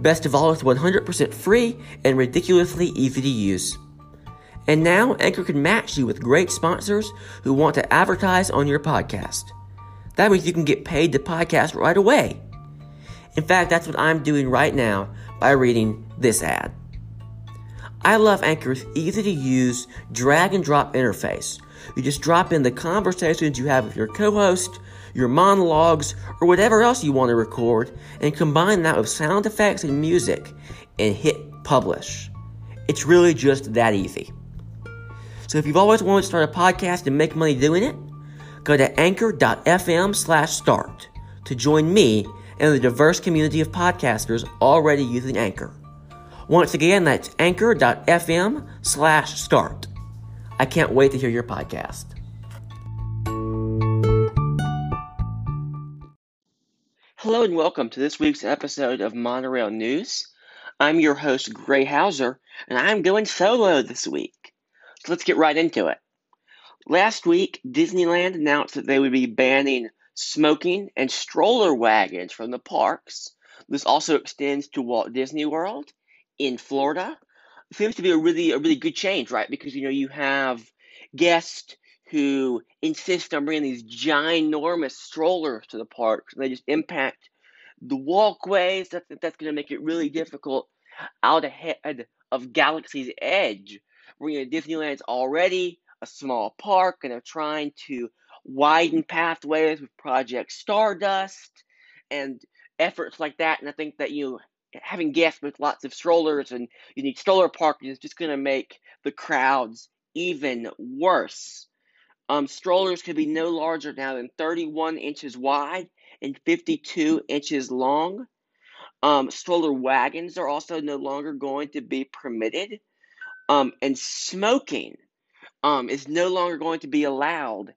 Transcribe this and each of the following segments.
Best of all, it's 100% free and ridiculously easy to use. And now, Anchor can match you with great sponsors who want to advertise on your podcast. That means you can get paid to podcast right away. In fact, that's what I'm doing right now by reading this ad. I love Anchor's easy to use drag and drop interface. You just drop in the conversations you have with your co host, your monologues, or whatever else you want to record, and combine that with sound effects and music and hit publish. It's really just that easy. So if you've always wanted to start a podcast and make money doing it, go to anchor.fm slash start to join me and the diverse community of podcasters already using Anchor. Once again, that's anchor.fm slash start. I can't wait to hear your podcast. Hello and welcome to this week's episode of Monorail News. I'm your host, Gray Houser, and I'm going solo this week. So let's get right into it. Last week, Disneyland announced that they would be banning smoking and stroller wagons from the parks. This also extends to Walt Disney World in Florida seems to be a really a really good change, right? Because you know you have guests who insist on bringing these ginormous strollers to the parks, and they just impact the walkways. That's that's going to make it really difficult out ahead of Galaxy's Edge. We're in Disneyland's already a small park, and they're trying to widen pathways with Project Stardust and efforts like that. And I think that you having guests with lots of strollers and you need stroller parking is just going to make the crowds even worse. Um, strollers could be no larger now than 31 inches wide and 52 inches long. Um, stroller wagons are also no longer going to be permitted. Um, and smoking um, is no longer going to be allowed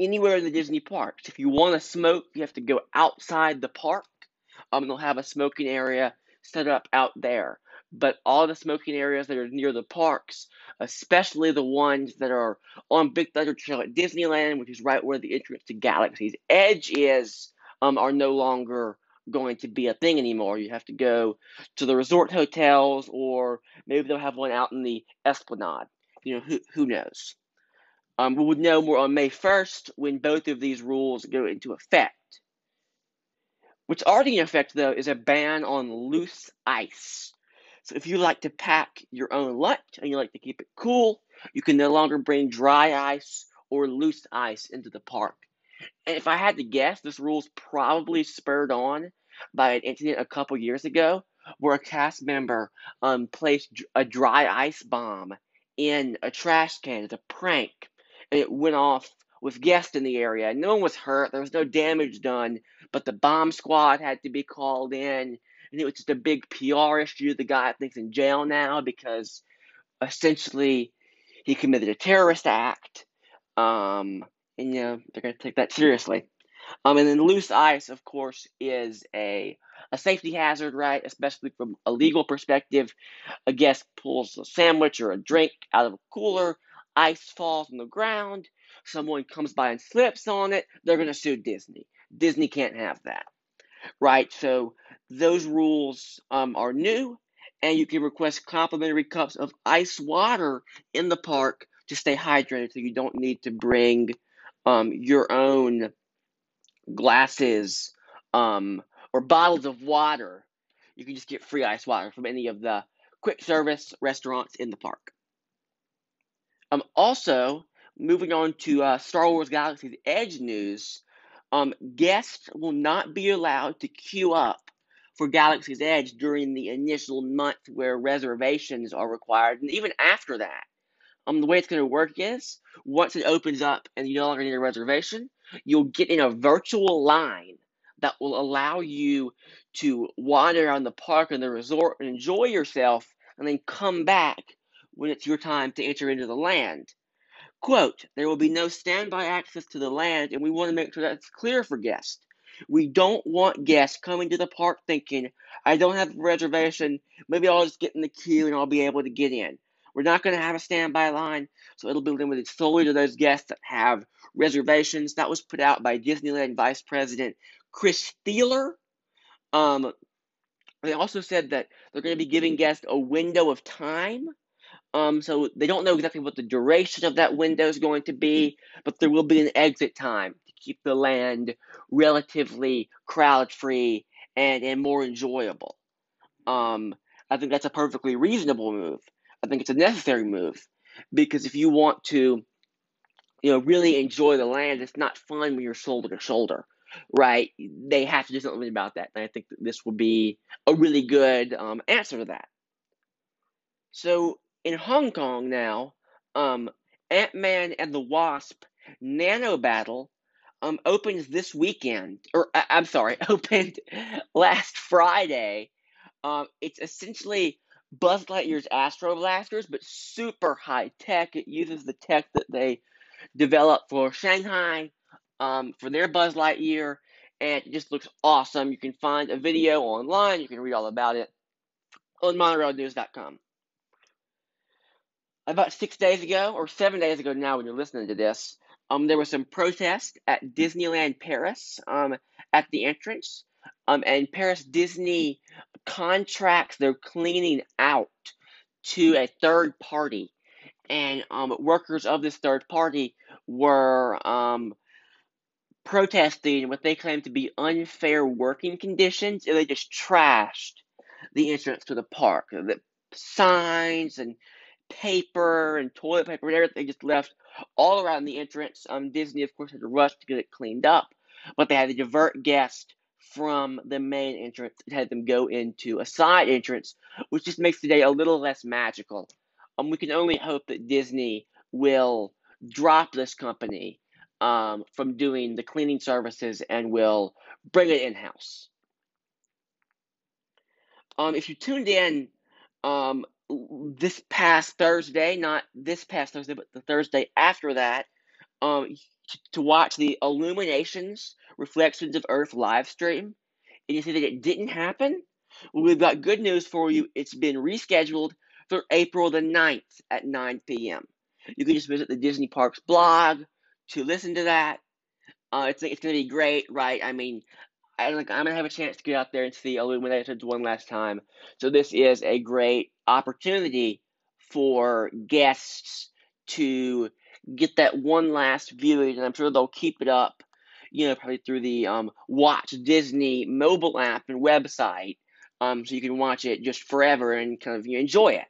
anywhere in the Disney parks. If you want to smoke, you have to go outside the park. Um, they'll have a smoking area set up out there. But all the smoking areas that are near the parks, especially the ones that are on Big Thunder Trail at Disneyland, which is right where the entrance to Galaxy's Edge is, um, are no longer going to be a thing anymore. You have to go to the resort hotels, or maybe they'll have one out in the Esplanade. You know, who, who knows? Um, we would know more on May 1st when both of these rules go into effect. What's already in effect, though, is a ban on loose ice. So if you like to pack your own lunch and you like to keep it cool, you can no longer bring dry ice or loose ice into the park. And if I had to guess, this rule's probably spurred on by an incident a couple years ago where a cast member um, placed a dry ice bomb in a trash can as a prank, and it went off with guests in the area. No one was hurt. There was no damage done, but the bomb squad had to be called in, and it was just a big PR issue. The guy I think's in jail now because essentially he committed a terrorist act. Um, and you know they're gonna take that seriously. Um, and then loose ice, of course, is a a safety hazard, right? Especially from a legal perspective. A guest pulls a sandwich or a drink out of a cooler, ice falls on the ground, someone comes by and slips on it, they're to sue Disney. Disney can't have that, right? So those rules um, are new, and you can request complimentary cups of ice water in the park to stay hydrated so you don't need to bring um, your own glasses um, or bottles of water. You can just get free ice water from any of the quick service restaurants in the park. Um, also, moving on to uh, Star Wars Galaxy's Edge news, um, guests will not be allowed to queue up for Galaxy's Edge during the initial month where reservations are required, and even after that. Um, the way it's going to work is once it opens up and you no longer need a reservation, you'll get in a virtual line that will allow you to wander around the park and the resort and enjoy yourself and then come back when it's your time to enter into the land. Quote, there will be no standby access to the land, and we want to make sure that's clear for guests. We don't want guests coming to the park thinking, I don't have a reservation, maybe I'll just get in the queue and I'll be able to get in. We're not going to have a standby line, so it'll be limited solely to those guests that have reservations. That was put out by Disneyland Vice President Kris Theiler. Um, they also said that they're going to be giving guests a window of time um, so they don't know exactly what the duration of that window is going to be, but there will be an exit time keep the land relatively crowd free and, and more enjoyable. Um, I think that's a perfectly reasonable move. I think it's a necessary move because if you want to, you know, really enjoy the land, it's not fun when you're shoulder to shoulder, right? They have to do something about that, and I think that this will be a really good um, answer to that. So in Hong Kong now, um, Ant Man and the Wasp Nano Battle um, opens this weekend, or I- I'm sorry, opened last Friday. Um, it's essentially Buzz Lightyear's Astro Blasters, but super high tech. It uses the tech that they developed for Shanghai um, for their Buzz Lightyear, and it just looks awesome. You can find a video online. You can read all about it on MonorailNews.com about six days ago, or seven days ago now when you're listening to this, um, there was some protest at Disneyland Paris um, at the entrance. Um, and Paris Disney contracts their cleaning out to a third party. And um, workers of this third party were um, protesting what they claim to be unfair working conditions, and they just trashed the entrance to the park. The signs and paper and toilet paper and everything just left all around the entrance. Um, Disney, of course, had to rush to get it cleaned up, but they had to divert guests from the main entrance and had them go into a side entrance, which just makes the day a little less magical. Um, we can only hope that Disney will drop this company um, from doing the cleaning services and will bring it in house. Um, if you tuned in um, this past Thursday, not this past Thursday, but the Thursday after that, um, to watch the Illuminations Reflections of Earth live stream, and you see that it didn't happen, we've got good news for you. It's been rescheduled for April the 9th at 9 p.m. You can just visit the Disney Parks blog to listen to that. Uh, it's it's going to be great, right? I mean, I like I'm gonna have a chance to get out there and see Illuminations one last time. So this is a great opportunity for guests to get that one last viewing, and I'm sure they'll keep it up. You know, probably through the um, Watch Disney mobile app and website, um, so you can watch it just forever and kind of you enjoy it.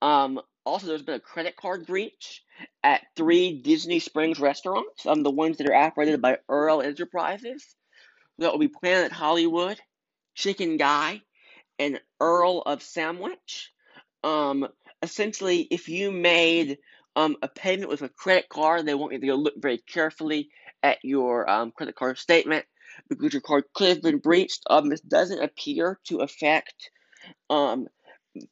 Um, also, there's been a credit card breach at three Disney Springs restaurants, um, the ones that are operated by Earl Enterprises. That will be Planet Hollywood, Chicken Guy, and Earl of Sandwich. Um, essentially, if you made um, a payment with a credit card, they want you to go look very carefully at your um, credit card statement because your card could have been breached. Um, this doesn't appear to affect um,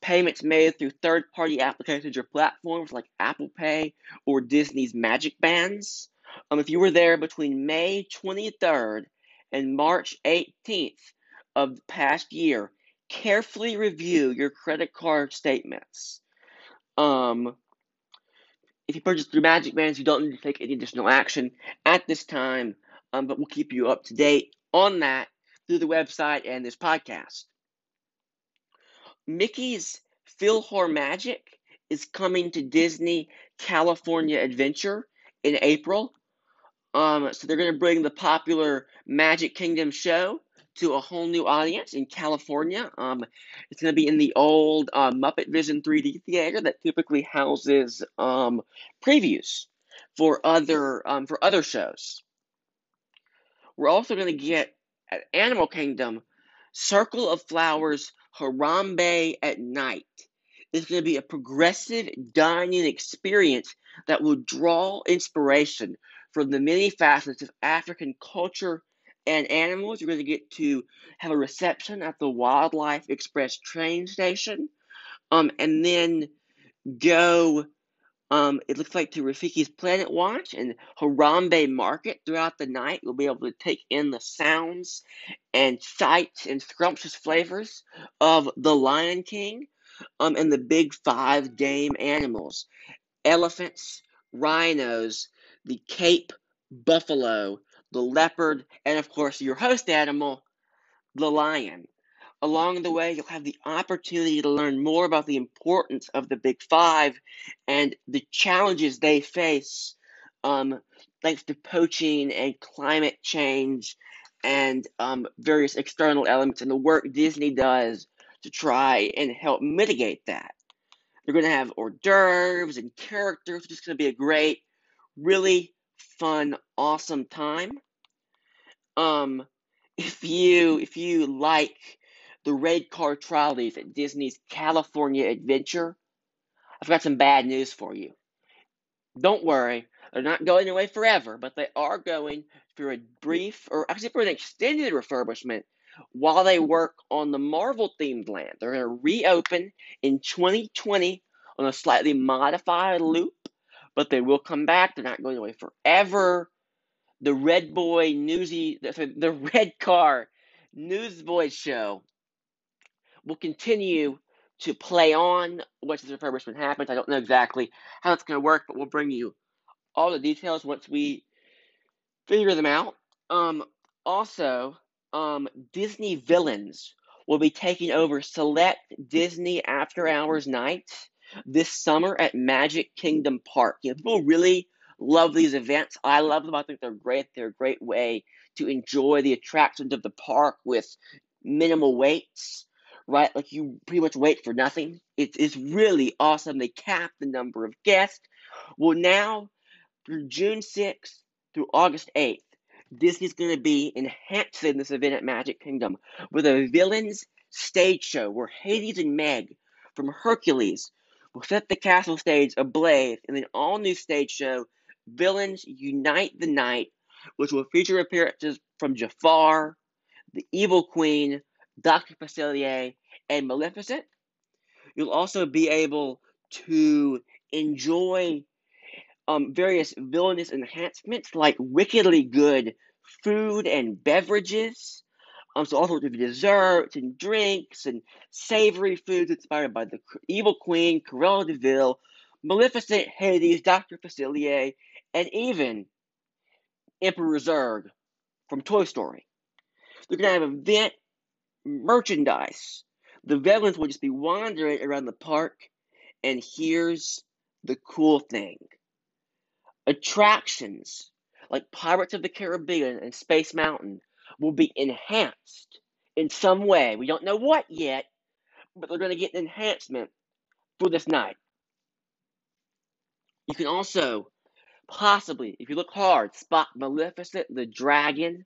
payments made through third party applications or platforms like Apple Pay or Disney's Magic Bands. Um, if you were there between May 23rd and March 18th of the past year, carefully review your credit card statements. Um, if you purchase through Magic Bands, you don't need to take any additional action at this time, um, but we'll keep you up to date on that through the website and this podcast. Mickey's PhilharMagic is coming to Disney California Adventure in April. Um, so they're going to bring the popular Magic Kingdom show to a whole new audience in California. Um, it's going to be in the old uh, Muppet Vision 3D theater that typically houses um, previews for other um, for other shows. We're also going to get at Animal Kingdom Circle of Flavors Harambe at Night. It's going to be a progressive dining experience that will draw inspiration from the many facets of African culture and animals. You're going to get to have a reception at the Wildlife Express train station, um, and then go. Um, it looks like to Rafiki's Planet Watch and Harambe Market throughout the night. You'll be able to take in the sounds and sights and scrumptious flavors of the Lion King um, and the big five game animals elephants, rhinos, the Cape buffalo, the leopard, and of course, your host animal, the lion. Along the way, you'll have the opportunity to learn more about the importance of the Big Five and the challenges they face um, thanks to poaching and climate change and um, various external elements and the work Disney does to try and help mitigate that. They're going to have hors d'oeuvres and characters. It's just going to be a great, really fun, awesome time. Um, if you if you like the red car trolley's at Disney's California Adventure, I've got some bad news for you. Don't worry, they're not going away forever, but they are going for a brief, or actually for an extended refurbishment while they work on the Marvel themed land. They're going to reopen in 2020 on a slightly modified loop, but they will come back. They're not going away forever. The Red Boy Newsy, the Red Car Newsboy Show will continue to play on once the refurbishment happens. I don't know exactly how it's going to work, but we'll bring you all the details once we figure them out. Um, also, um, Disney Villains will be taking over select Disney After Hours nights this summer at Magic Kingdom Park. You know, people really love these events. I love them. I think they're great. They're a great way to enjoy the attractions of the park with minimal waits right? Like you pretty much wait for nothing. It's it's really awesome. They cap the number of guests. Well, now through June 6th through August 8th, Disney's going to be enhancing this event at Magic Kingdom with a villains stage show where Hades and Meg from Hercules will set the castle stage ablaze in an all new stage show, Villains Unite the Night, which will feature appearances from Jafar, the Evil Queen, Dr. Facilier, and Maleficent. You'll also be able to enjoy um, various villainous enhancements like wickedly good food and beverages. Um, so sorts of desserts and drinks and savory foods inspired by the evil queen, Cruella de Vil, Maleficent, Hades, Dr. Facilier, and even Emperor Zurg from Toy Story. They're going to have event merchandise. The villains will just be wandering around the park, and here's the cool thing attractions like Pirates of the Caribbean and Space Mountain will be enhanced in some way. We don't know what yet, but they're going to get an enhancement for this night. You can also possibly, if you look hard, spot Maleficent the dragon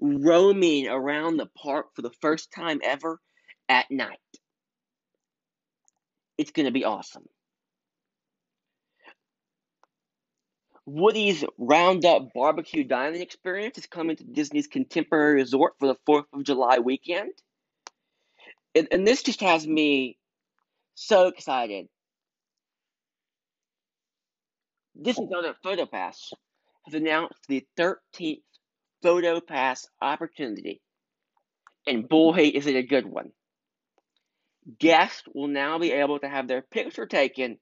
roaming around the park for the first time ever at night. It's going to be awesome. Woody's Roundup Barbecue Dining Experience is coming to Disney's Contemporary Resort for the 4th of July weekend. And, and this just has me so excited. Disney's on Photo Pass has announced the 13th Photo Pass opportunity. And boy, is it a good one. Guests will now be able to have their picture taken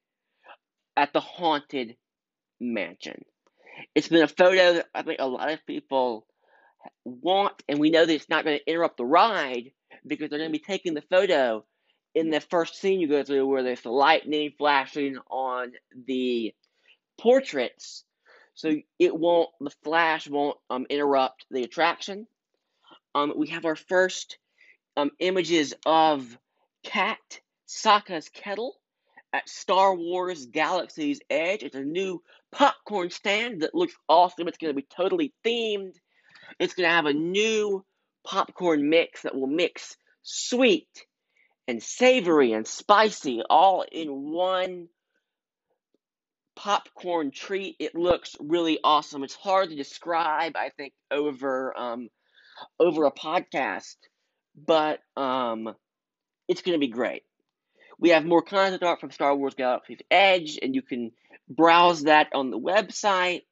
at the Haunted Mansion. It's been a photo that I think a lot of people want, and we know that it's not going to interrupt the ride because they're going to be taking the photo in the first scene you go through where there's the lightning flashing on the portraits. So it won't the flash won't um, interrupt the attraction. Um, we have our first um, images of kat saka's kettle at star wars galaxy's edge. It's a new popcorn stand that looks awesome it's going to be totally themed it's going to have a new popcorn mix that will mix sweet and savory and spicy all in one popcorn treat. It looks really awesome. It's hard to describe, I think, over um, over a podcast, but um, it's going to be great. We have more content art from Star Wars Galaxy's Edge, and you can browse that on the website.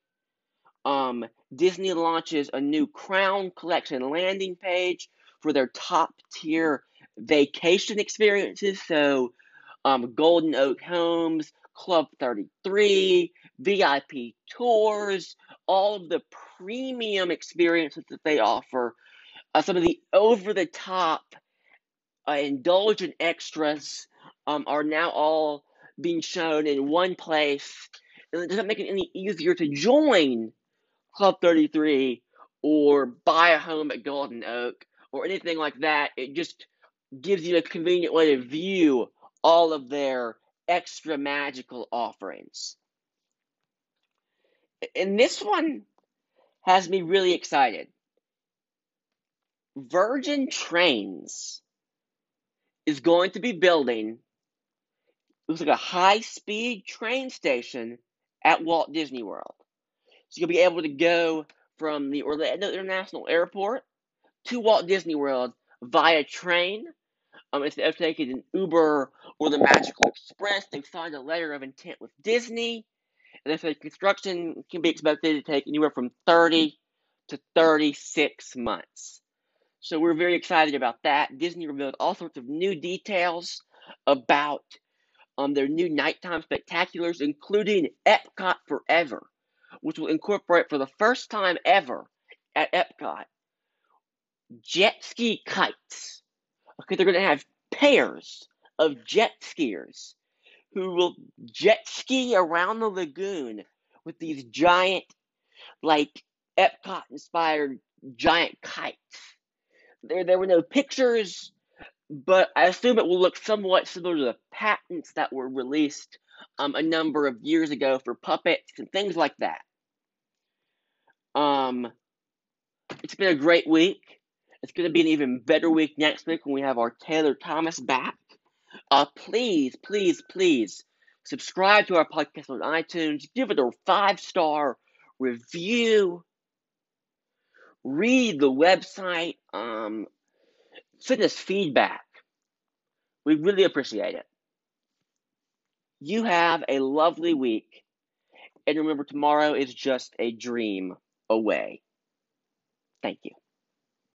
Um, Disney launches a new Crown Collection landing page for their top tier vacation experiences. So, um, Golden Oak Homes, Club 33, VIP tours, all of the premium experiences that they offer, uh, some of the over the top uh, indulgent extras um, are now all being shown in one place. And it doesn't make it any easier to join Club 33 or buy a home at Golden Oak or anything like that. It just gives you a convenient way to view all of their extra magical offerings. And this one has me really excited. Virgin Trains is going to be building looks like a high speed train station at Walt Disney World. So you'll be able to go from the Orlando International Airport to Walt Disney World via train. Um, instead of taking an Uber or the Magical Express, they've signed a letter of intent with Disney. And they say construction can be expected to take anywhere from 30 to 36 months. So we're very excited about that. Disney revealed all sorts of new details about um, their new nighttime spectaculars, including Epcot Forever, which will incorporate for the first time ever at Epcot jet ski kites. Okay, they're going to have pairs of jet skiers who will jet ski around the lagoon with these giant, like Epcot inspired giant kites. There, there were no pictures, but I assume it will look somewhat similar to the patents that were released um, a number of years ago for puppets and things like that. Um, it's been a great week. It's going to be an even better week next week when we have our Taylor Thomas back. Uh, please, please, please subscribe to our podcast on iTunes. Give it a five star review. Read the website. Um, us feedback. We really appreciate it. You have a lovely week. And remember, tomorrow is just a dream away. Thank you.